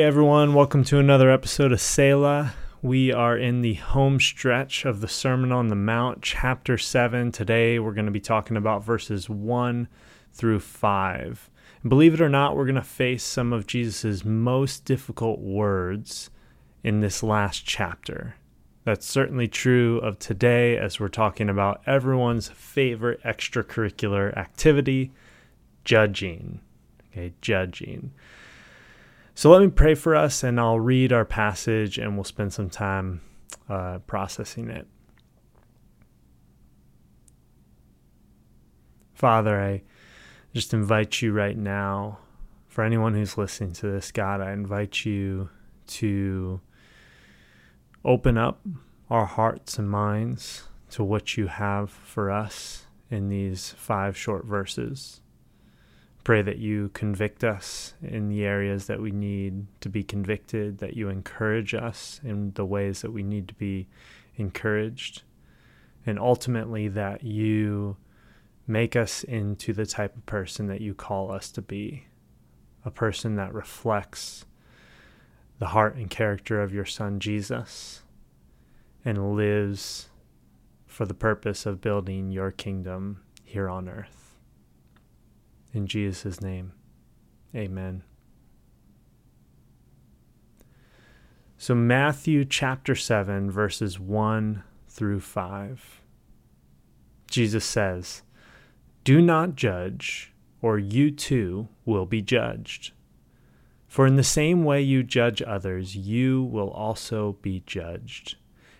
Hey everyone, welcome to another episode of Selah. We are in the home stretch of the Sermon on the Mount, chapter 7. Today we're going to be talking about verses 1 through 5. And believe it or not, we're going to face some of Jesus' most difficult words in this last chapter. That's certainly true of today as we're talking about everyone's favorite extracurricular activity, judging. Okay, judging. So let me pray for us, and I'll read our passage and we'll spend some time uh, processing it. Father, I just invite you right now, for anyone who's listening to this, God, I invite you to open up our hearts and minds to what you have for us in these five short verses. Pray that you convict us in the areas that we need to be convicted, that you encourage us in the ways that we need to be encouraged, and ultimately that you make us into the type of person that you call us to be a person that reflects the heart and character of your Son Jesus and lives for the purpose of building your kingdom here on earth. In Jesus' name, amen. So, Matthew chapter 7, verses 1 through 5. Jesus says, Do not judge, or you too will be judged. For in the same way you judge others, you will also be judged.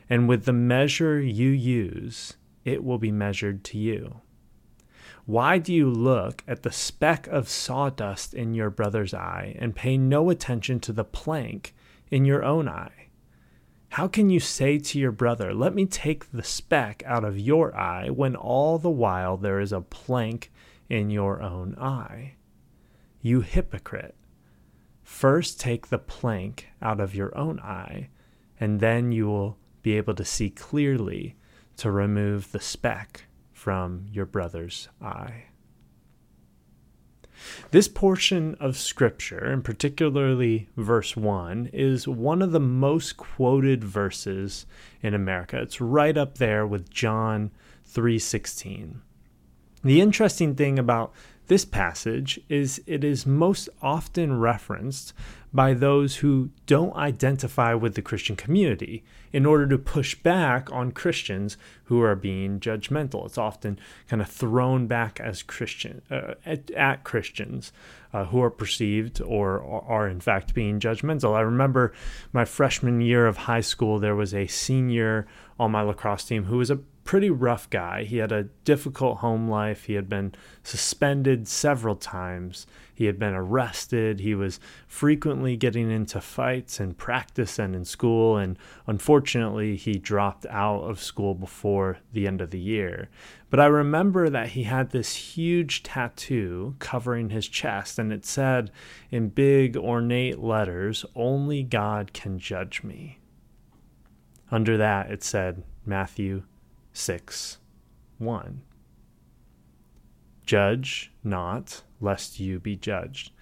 And with the measure you use, it will be measured to you. Why do you look at the speck of sawdust in your brother's eye and pay no attention to the plank in your own eye? How can you say to your brother, Let me take the speck out of your eye, when all the while there is a plank in your own eye? You hypocrite! First take the plank out of your own eye, and then you will be able to see clearly to remove the speck from your brother's eye. This portion of Scripture, and particularly verse 1, is one of the most quoted verses in America. It's right up there with John 3:16. The interesting thing about this passage is it is most often referenced by those who don't identify with the Christian community in order to push back on Christians who are being judgmental. It's often kind of thrown back as Christian uh, at, at, Christians uh, who are perceived or are in fact being judgmental. I remember my freshman year of high school, there was a senior on my lacrosse team who was a pretty rough guy. He had a difficult home life. He had been suspended several times. He had been arrested. He was frequently getting into fights in practice and in school. And unfortunately, he dropped out of school before the end of the year. But I remember that he had this huge tattoo covering his chest, and it said in big ornate letters, Only God can judge me. Under that, it said, Matthew 6 1. Judge not, lest you be judged.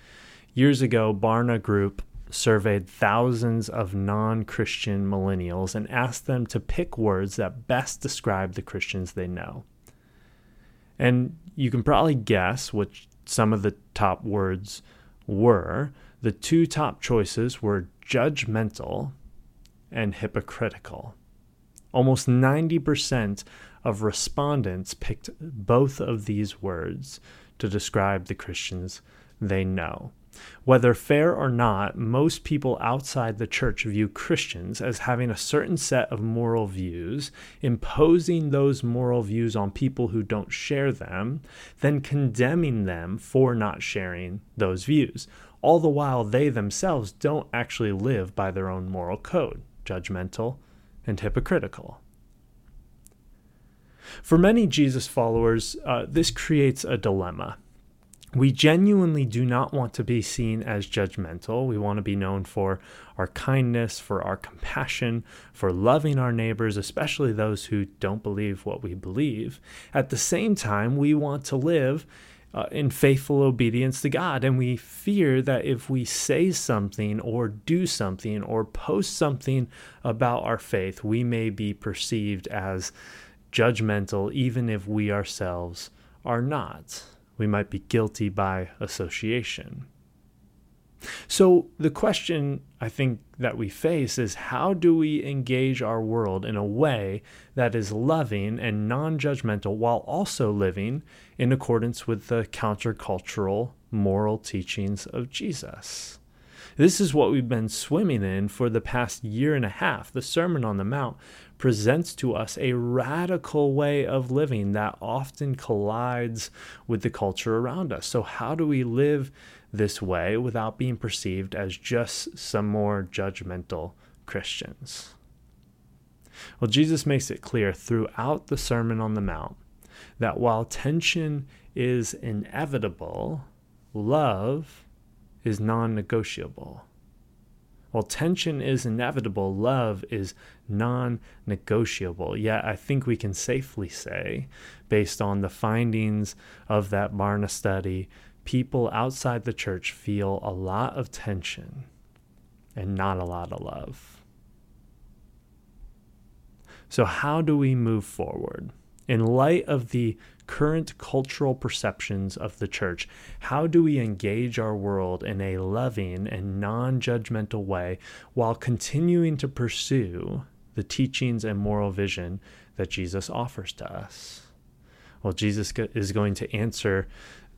Years ago, Barna Group surveyed thousands of non Christian millennials and asked them to pick words that best describe the Christians they know. And you can probably guess which some of the top words were. The two top choices were judgmental and hypocritical. Almost 90% of respondents picked both of these words to describe the Christians they know. Whether fair or not, most people outside the church view Christians as having a certain set of moral views, imposing those moral views on people who don't share them, then condemning them for not sharing those views, all the while they themselves don't actually live by their own moral code, judgmental and hypocritical. For many Jesus followers, uh, this creates a dilemma. We genuinely do not want to be seen as judgmental. We want to be known for our kindness, for our compassion, for loving our neighbors, especially those who don't believe what we believe. At the same time, we want to live uh, in faithful obedience to God. And we fear that if we say something or do something or post something about our faith, we may be perceived as judgmental, even if we ourselves are not. We might be guilty by association. So, the question I think that we face is how do we engage our world in a way that is loving and non judgmental while also living in accordance with the countercultural moral teachings of Jesus? This is what we've been swimming in for the past year and a half. The Sermon on the Mount presents to us a radical way of living that often collides with the culture around us. So, how do we live this way without being perceived as just some more judgmental Christians? Well, Jesus makes it clear throughout the Sermon on the Mount that while tension is inevitable, love is non negotiable. While tension is inevitable, love is non negotiable. Yet, I think we can safely say, based on the findings of that Barna study, people outside the church feel a lot of tension and not a lot of love. So, how do we move forward? In light of the current cultural perceptions of the church, how do we engage our world in a loving and non judgmental way while continuing to pursue the teachings and moral vision that Jesus offers to us? Well, Jesus is going to answer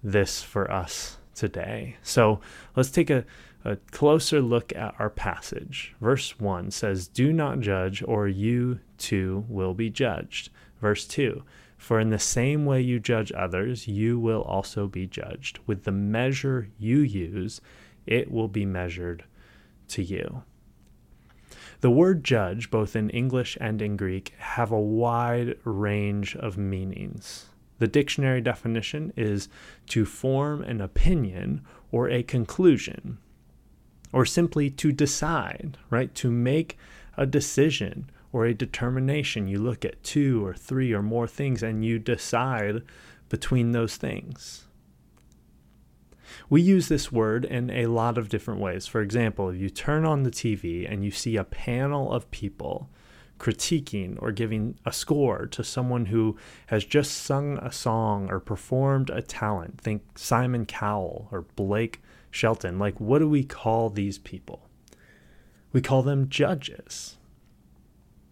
this for us today. So let's take a, a closer look at our passage. Verse 1 says, Do not judge, or you too will be judged. Verse 2 For in the same way you judge others, you will also be judged. With the measure you use, it will be measured to you. The word judge, both in English and in Greek, have a wide range of meanings. The dictionary definition is to form an opinion or a conclusion, or simply to decide, right? To make a decision or a determination. You look at two or three or more things and you decide between those things. We use this word in a lot of different ways. For example, you turn on the TV and you see a panel of people critiquing or giving a score to someone who has just sung a song or performed a talent, think Simon Cowell or Blake Shelton, like what do we call these people? We call them judges.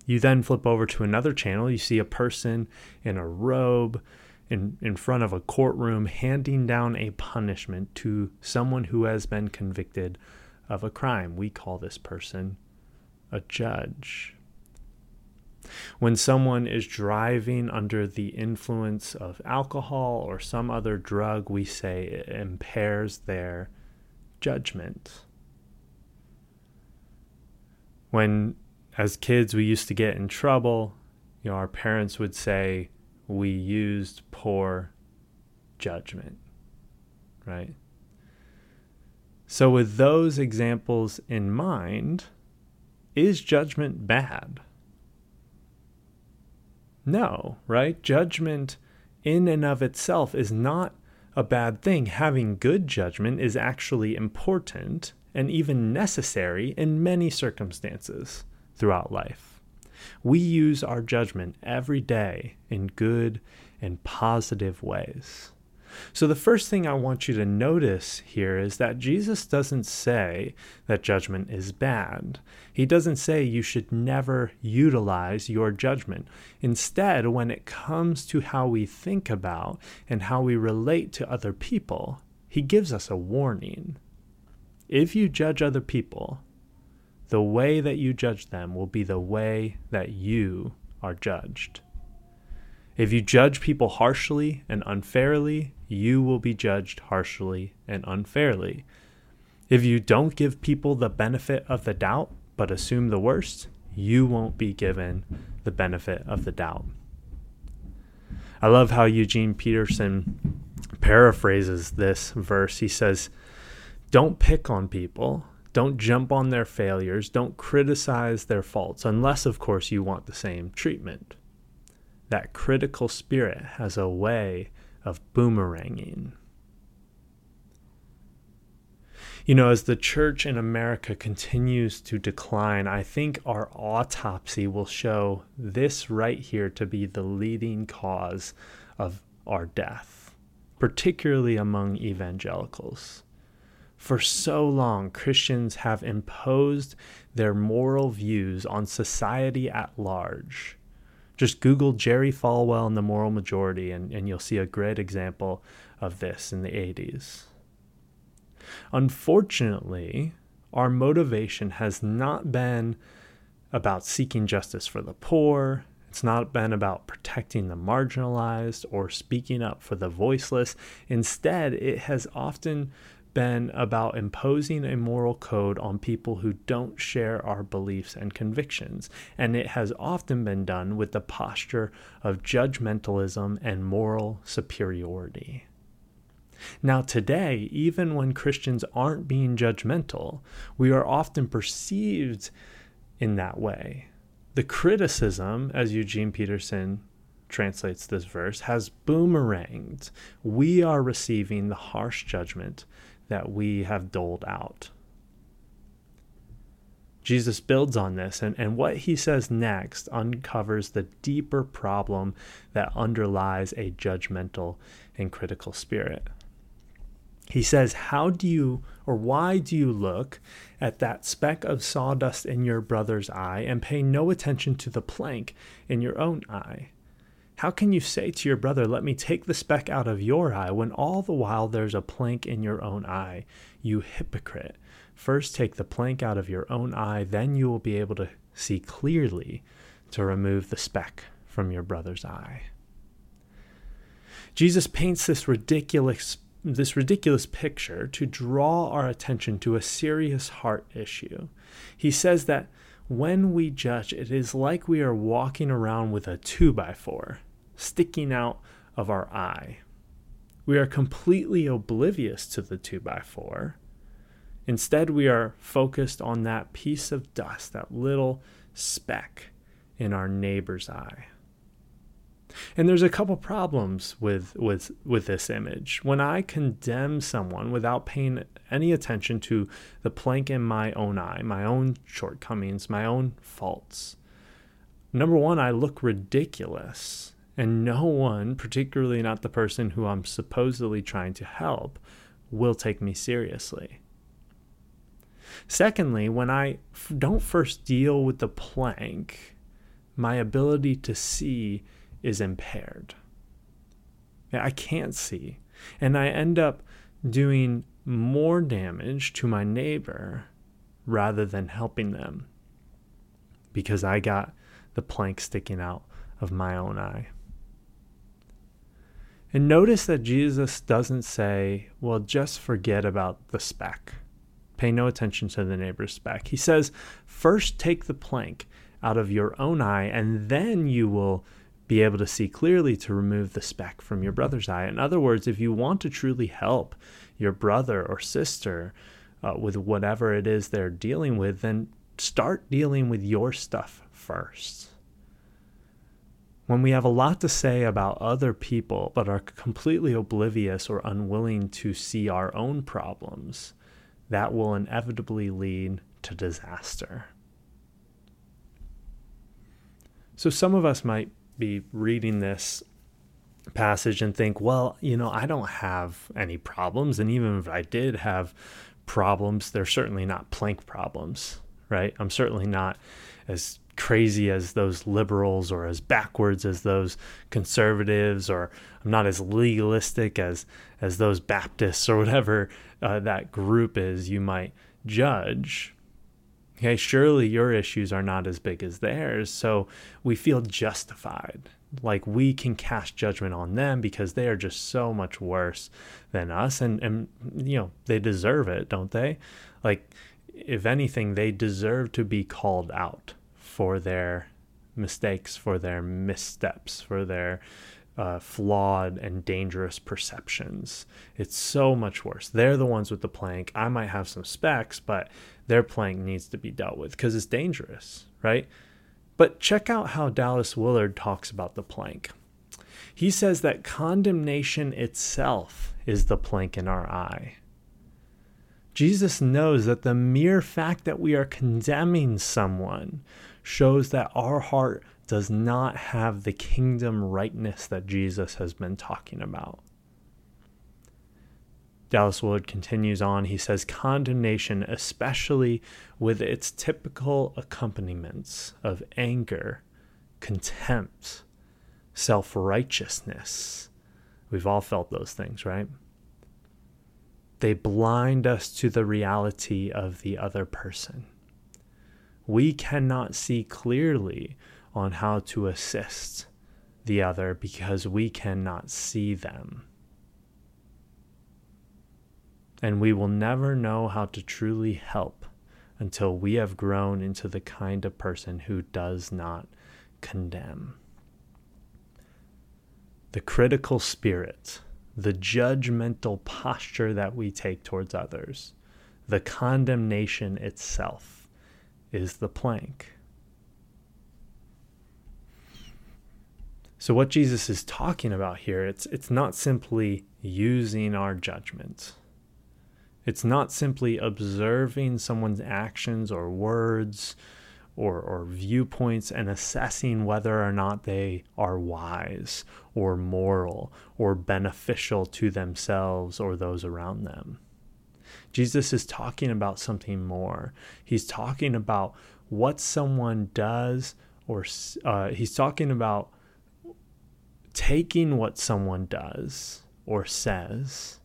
You then flip over to another channel, you see a person in a robe in, in front of a courtroom handing down a punishment to someone who has been convicted of a crime. We call this person a judge. When someone is driving under the influence of alcohol or some other drug, we say it impairs their judgment. When as kids we used to get in trouble you know our parents would say we used poor judgment right so with those examples in mind is judgment bad no right judgment in and of itself is not a bad thing having good judgment is actually important and even necessary in many circumstances throughout life. We use our judgment every day in good and positive ways. So, the first thing I want you to notice here is that Jesus doesn't say that judgment is bad. He doesn't say you should never utilize your judgment. Instead, when it comes to how we think about and how we relate to other people, he gives us a warning. If you judge other people, the way that you judge them will be the way that you are judged. If you judge people harshly and unfairly, you will be judged harshly and unfairly. If you don't give people the benefit of the doubt, but assume the worst, you won't be given the benefit of the doubt. I love how Eugene Peterson paraphrases this verse. He says, Don't pick on people, don't jump on their failures. Don't criticize their faults, unless, of course, you want the same treatment that critical spirit has a way of boomeranging. You know, as the church in America continues to decline, I think our autopsy will show this right here to be the leading cause of our death, particularly among evangelicals. For so long, Christians have imposed their moral views on society at large just Google Jerry Falwell and the moral majority, and, and you'll see a great example of this in the 80s. Unfortunately, our motivation has not been about seeking justice for the poor. It's not been about protecting the marginalized or speaking up for the voiceless. Instead, it has often been about imposing a moral code on people who don't share our beliefs and convictions. And it has often been done with the posture of judgmentalism and moral superiority. Now, today, even when Christians aren't being judgmental, we are often perceived in that way. The criticism, as Eugene Peterson translates this verse, has boomeranged. We are receiving the harsh judgment that we have doled out. Jesus builds on this, and, and what he says next uncovers the deeper problem that underlies a judgmental and critical spirit he says, How do you, or why do you look at that speck of sawdust in your brother's eye and pay no attention to the plank in your own eye? How can you say to your brother, Let me take the speck out of your eye, when all the while there's a plank in your own eye? You hypocrite. First take the plank out of your own eye, then you will be able to see clearly to remove the speck from your brother's eye. Jesus paints this ridiculous this ridiculous picture to draw our attention to a serious heart issue. He says that when we judge, it is like we are walking around with a two by four sticking out of our eye. We are completely oblivious to the two by four. Instead, we are focused on that piece of dust, that little speck in our neighbor's eye. And there's a couple problems with with with this image. When I condemn someone without paying any attention to the plank in my own eye, my own shortcomings, my own faults, number one, I look ridiculous. And no one, particularly not the person who I'm supposedly trying to help, will take me seriously. Secondly, when I f- don't first deal with the plank, my ability to see is impaired. I can't see. And I end up doing more damage to my neighbor rather than helping them because I got the plank sticking out of my own eye. And notice that Jesus doesn't say, well, just forget about the speck. Pay no attention to the neighbor's speck. He says, first take the plank out of your own eye, and then you will be able to see clearly to remove the speck from your brother's eye. In other words, if you want to truly help your brother or sister uh, with whatever it is they're dealing with, then start dealing with your stuff first. When we have a lot to say about other people but are completely oblivious or unwilling to see our own problems, that will inevitably lead to disaster. So, some of us might be reading this passage and think, well, you know, I don't have any problems. And even if I did have problems, they're certainly not plank problems, right? I'm certainly not as crazy as those liberals or as backwards as those conservatives or I'm not as legalistic as as those Baptists or whatever uh, that group is you might judge Okay, surely your issues are not as big as theirs. So we feel justified. Like we can cast judgment on them because they are just so much worse than us. And, and you know, they deserve it, don't they? Like, if anything, they deserve to be called out for their mistakes, for their missteps, for their uh, flawed and dangerous perceptions. It's so much worse. They're the ones with the plank. I might have some specks, but their plank needs to be dealt with because it's dangerous, right? But check out how Dallas Willard talks about the plank. He says that condemnation itself is the plank in our eye. Jesus knows that the mere fact that we are condemning someone shows that our heart does not have the kingdom rightness that Jesus has been talking about. Dallas Willard continues on. He says, Condemnation, especially with its typical accompaniments of anger, contempt, self righteousness. We've all felt those things, right? They blind us to the reality of the other person. We cannot see clearly on how to assist the other because we cannot see them. And we will never know how to truly help until we have grown into the kind of person who does not condemn. The critical spirit, the judgmental posture that we take towards others, the condemnation itself is the plank. So what Jesus is talking about here, it's it's not simply using our judgment. It's not simply observing someone's actions or words or, or viewpoints and assessing whether or not they are wise or moral or beneficial to themselves or those around them. Jesus is talking about something more. He's talking about what someone does, or uh, he's talking about taking what someone does or says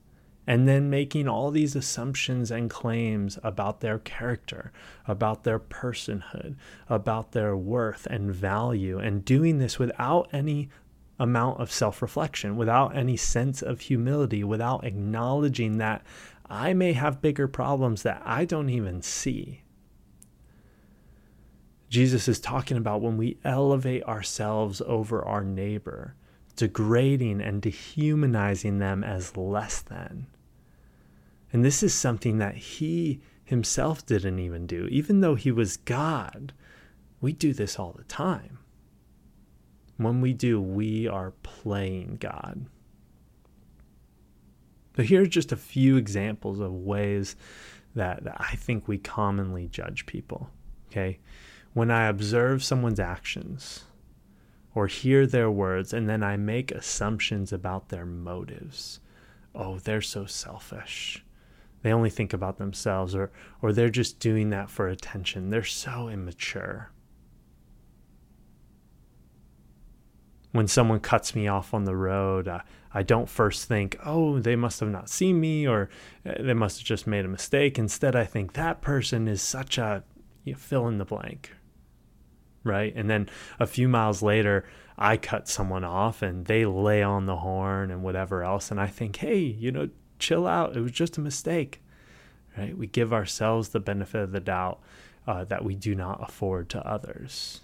and then making all these assumptions and claims about their character, about their personhood, about their worth and value, and doing this without any amount of self reflection, without any sense of humility, without acknowledging that I may have bigger problems that I don't even see. Jesus is talking about when we elevate ourselves over our neighbor degrading and dehumanizing them as less than. And this is something that he himself didn't even do. Even though he was God, we do this all the time. When we do, we are playing God. So here's just a few examples of ways that, that I think we commonly judge people. Okay. When I observe someone's actions, or hear their words and then I make assumptions about their motives. Oh, they're so selfish. They only think about themselves or or they're just doing that for attention. They're so immature. When someone cuts me off on the road, uh, I don't first think, oh, they must have not seen me or uh, they must have just made a mistake. Instead, I think that person is such a you know, fill in the blank right? And then a few miles later, I cut someone off and they lay on the horn and whatever else. And I think, hey, you know, chill out. It was just a mistake, right? We give ourselves the benefit of the doubt uh, that we do not afford to others.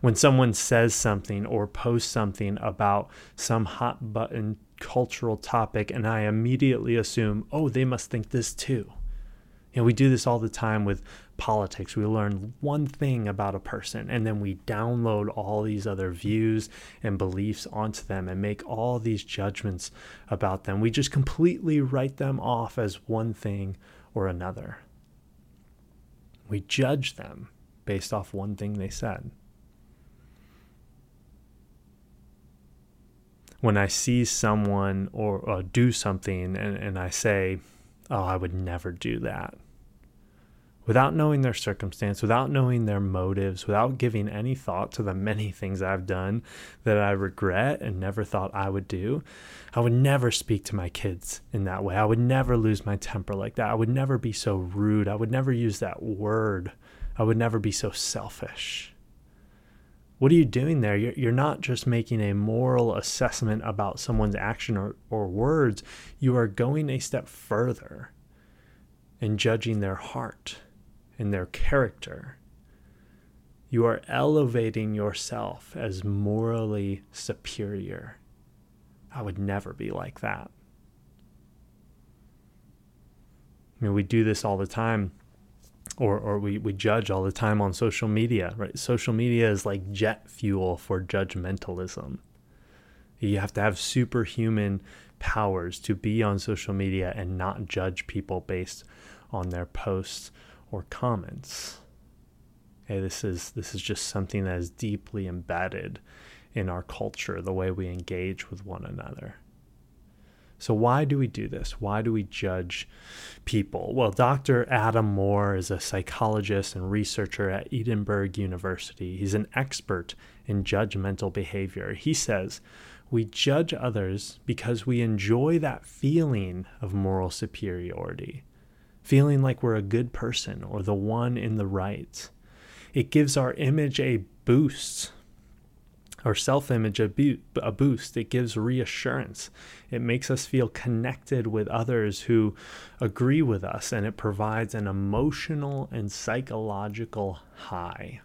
When someone says something or posts something about some hot button cultural topic, and I immediately assume, oh, they must think this too. You know, we do this all the time with politics. We learn one thing about a person and then we download all these other views and beliefs onto them and make all these judgments about them. We just completely write them off as one thing or another. We judge them based off one thing they said. When I see someone or, or do something and, and I say, Oh, I would never do that without knowing their circumstance, without knowing their motives, without giving any thought to the many things I've done that I regret and never thought I would do, I would never speak to my kids in that way. I would never lose my temper like that. I would never be so rude. I would never use that word. I would never be so selfish. What are you doing there? You're, not just making a moral assessment about someone's action or, or words, you are going a step further and judging their heart and their character, you are elevating yourself as morally superior. I would never be like that. I mean, we do this all the time, or, or we, we judge all the time on social media, right? Social media is like jet fuel for judgmentalism. You have to have superhuman powers to be on social media and not judge people based on their posts or comments. Okay, this is this is just something that is deeply embedded in our culture, the way we engage with one another. So, why do we do this? Why do we judge people? Well, Dr. Adam Moore is a psychologist and researcher at Edinburgh University. He's an expert in judgmental behavior. He says, We judge others because we enjoy that feeling of moral superiority, feeling like we're a good person or the one in the right. It gives our image a boost our self image a, a boost. It gives reassurance. It makes us feel connected with others who agree with us, and it provides an emotional and psychological high.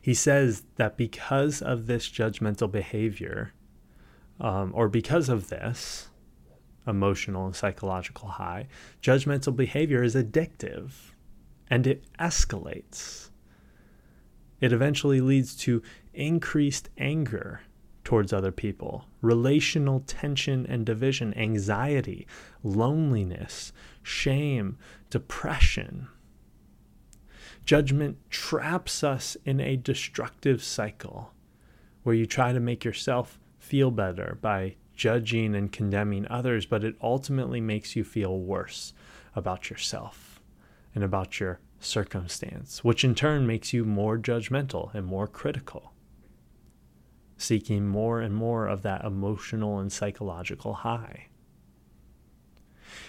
He says that because of this judgmental behavior, um, or because of this emotional and psychological high, judgmental behavior is addictive and it escalates. It eventually leads to increased anger towards other people, relational tension and division, anxiety, loneliness, shame, depression. Judgment traps us in a destructive cycle where you try to make yourself feel better by judging and condemning others, but it ultimately makes you feel worse about yourself and about your circumstance, which in turn makes you more judgmental and more critical seeking more and more of that emotional and psychological high.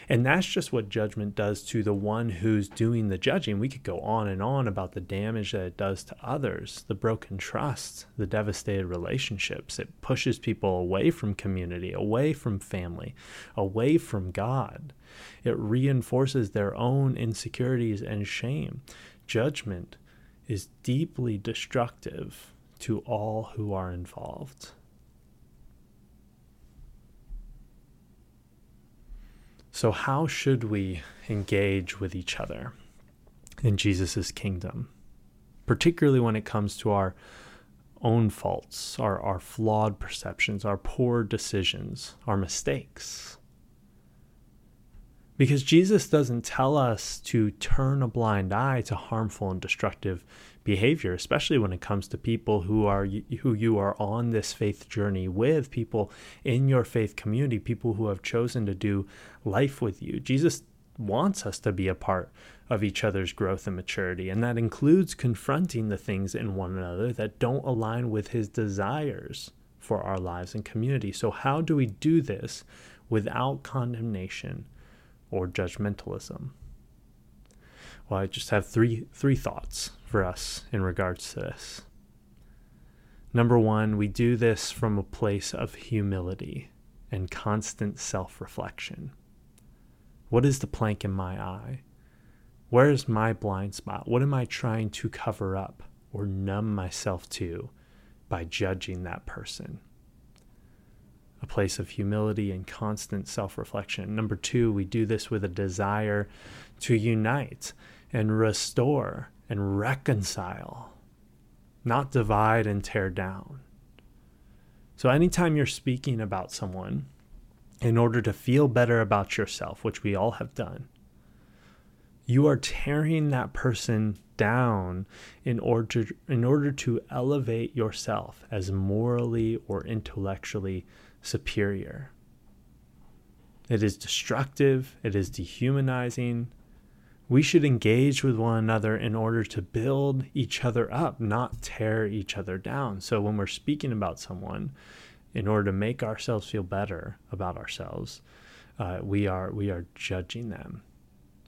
And that's just what judgment does to the one who's doing the judging. We could go on and on about the damage that it does to others, the broken trust, the devastated relationships. It pushes people away from community, away from family, away from God. It reinforces their own insecurities and shame. Judgment is deeply destructive to all who are involved. So, how should we engage with each other in Jesus' kingdom, particularly when it comes to our own faults, our, our flawed perceptions, our poor decisions, our mistakes? Because Jesus doesn't tell us to turn a blind eye to harmful and destructive behavior, especially when it comes to people who are who you are on this faith journey with, people in your faith community, people who have chosen to do life with you. Jesus wants us to be a part of each other's growth and maturity, and that includes confronting the things in one another that don't align with his desires for our lives and community. So how do we do this without condemnation or judgmentalism? Well, I just have three three thoughts for us in regards to this. Number one, we do this from a place of humility and constant self reflection. What is the plank in my eye? Where is my blind spot? What am I trying to cover up or numb myself to by judging that person? A place of humility and constant self reflection. Number two, we do this with a desire to unite and restore and reconcile, not divide and tear down. So, anytime you're speaking about someone, in order to feel better about yourself, which we all have done, you are tearing that person down in order in order to elevate yourself as morally or intellectually superior. It is destructive, it is dehumanizing, we should engage with one another in order to build each other up, not tear each other down. So when we're speaking about someone, in order to make ourselves feel better about ourselves, uh, we are we are judging them.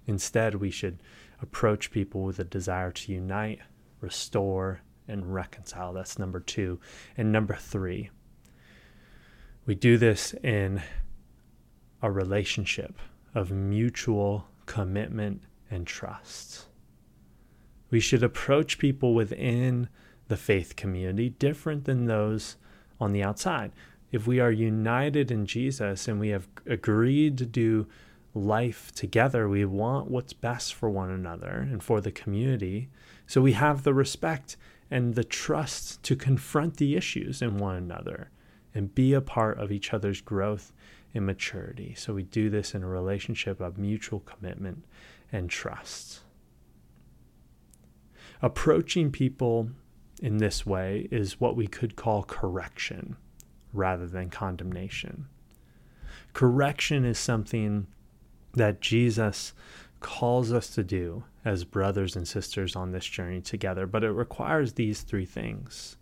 Instead, we should approach people with a desire to unite, restore, and reconcile. That's number two. And number three, we do this in a relationship of mutual commitment and trust. We should approach people within the faith community different than those on the outside. If we are united in Jesus and we have agreed to do life together, we want what's best for one another and for the community. So we have the respect and the trust to confront the issues in one another and be a part of each other's growth and maturity. So we do this in a relationship of mutual commitment and trust. Approaching people in this way is what we could call correction rather than condemnation. Correction is something that Jesus calls us to do as brothers and sisters on this journey together, but it requires these three things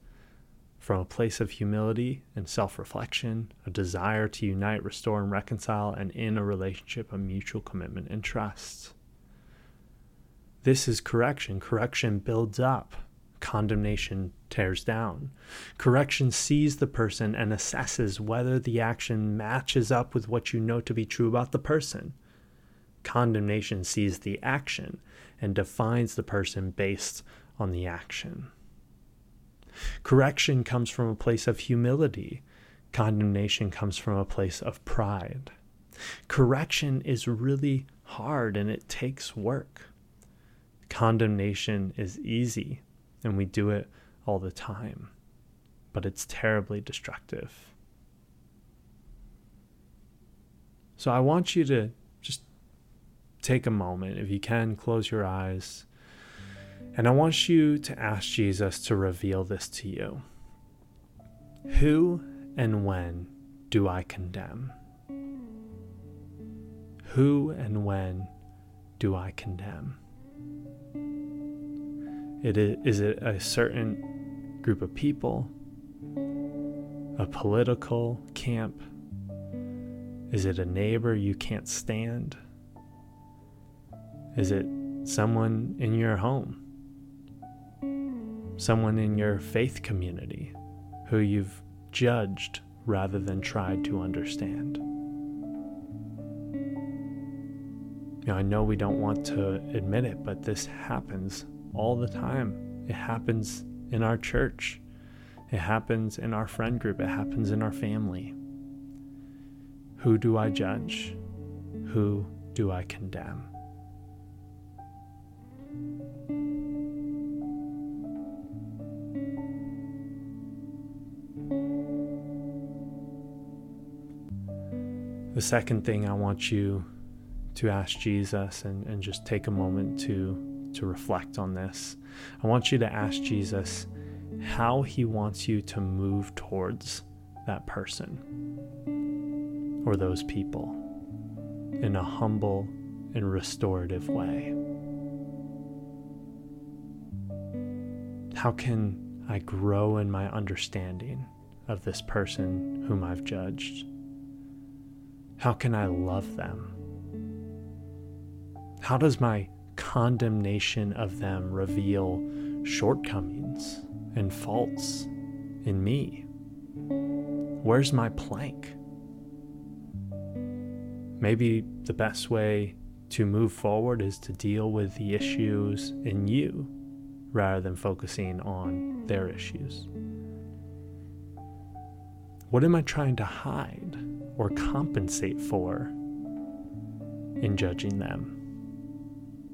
from a place of humility and self reflection, a desire to unite, restore, and reconcile, and in a relationship of mutual commitment and trust. This is correction. Correction builds up, condemnation tears down. Correction sees the person and assesses whether the action matches up with what you know to be true about the person. Condemnation sees the action and defines the person based on the action. Correction comes from a place of humility. Condemnation comes from a place of pride. Correction is really hard and it takes work. Condemnation is easy and we do it all the time, but it's terribly destructive. So I want you to just take a moment, if you can, close your eyes. And I want you to ask Jesus to reveal this to you. Who and when do I condemn? Who and when do I condemn? It is, is it a certain group of people? A political camp? Is it a neighbor you can't stand? Is it someone in your home? Someone in your faith community who you've judged rather than tried to understand? I know we don't want to admit it, but this happens all the time. It happens in our church, it happens in our friend group, it happens in our family. Who do I judge? Who do I condemn? The second thing I want you to ask Jesus and, and just take a moment to to reflect on this. I want you to ask Jesus how he wants you to move towards that person or those people in a humble and restorative way. How can I grow in my understanding of this person whom I've judged? How can I love them? How does my condemnation of them reveal shortcomings and faults in me? Where's my plank? Maybe the best way to move forward is to deal with the issues in you rather than focusing on their issues. What am I trying to hide or compensate for in judging them?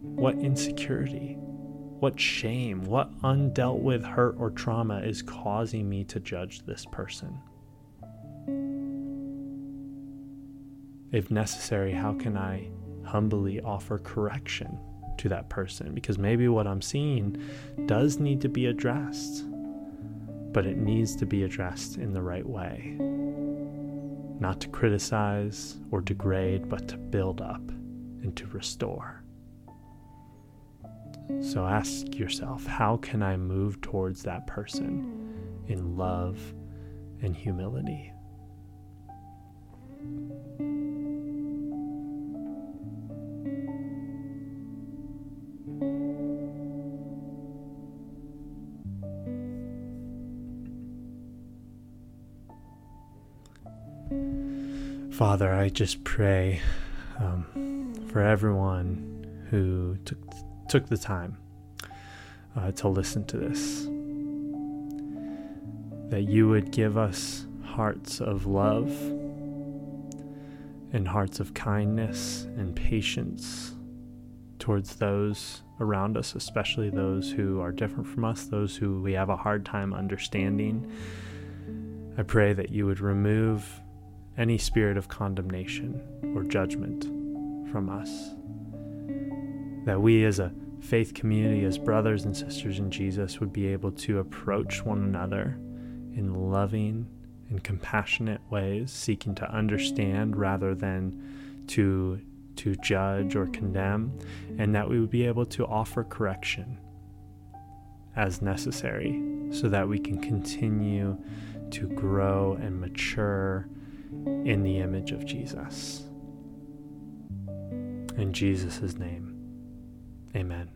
What insecurity, what shame, what undealt with hurt or trauma is causing me to judge this person? If necessary, how can I humbly offer correction to that person? Because maybe what I'm seeing does need to be addressed, but it needs to be addressed in the right way. Not to criticize or degrade, but to build up and to restore. So ask yourself how can I move towards that person in love and humility? Father, I just pray um, for everyone who took took the time uh, to listen to this. That you would give us hearts of love and hearts of kindness and patience towards those around us, especially those who are different from us, those who we have a hard time understanding. I pray that you would remove any spirit of condemnation or judgment from us. That we as a faith community, as brothers and sisters in Jesus, would be able to approach one another in loving and compassionate ways, seeking to understand rather than to to judge or condemn, and that we would be able to offer correction as necessary so that we can continue to grow and mature in the image of Jesus. In Jesus' name, amen.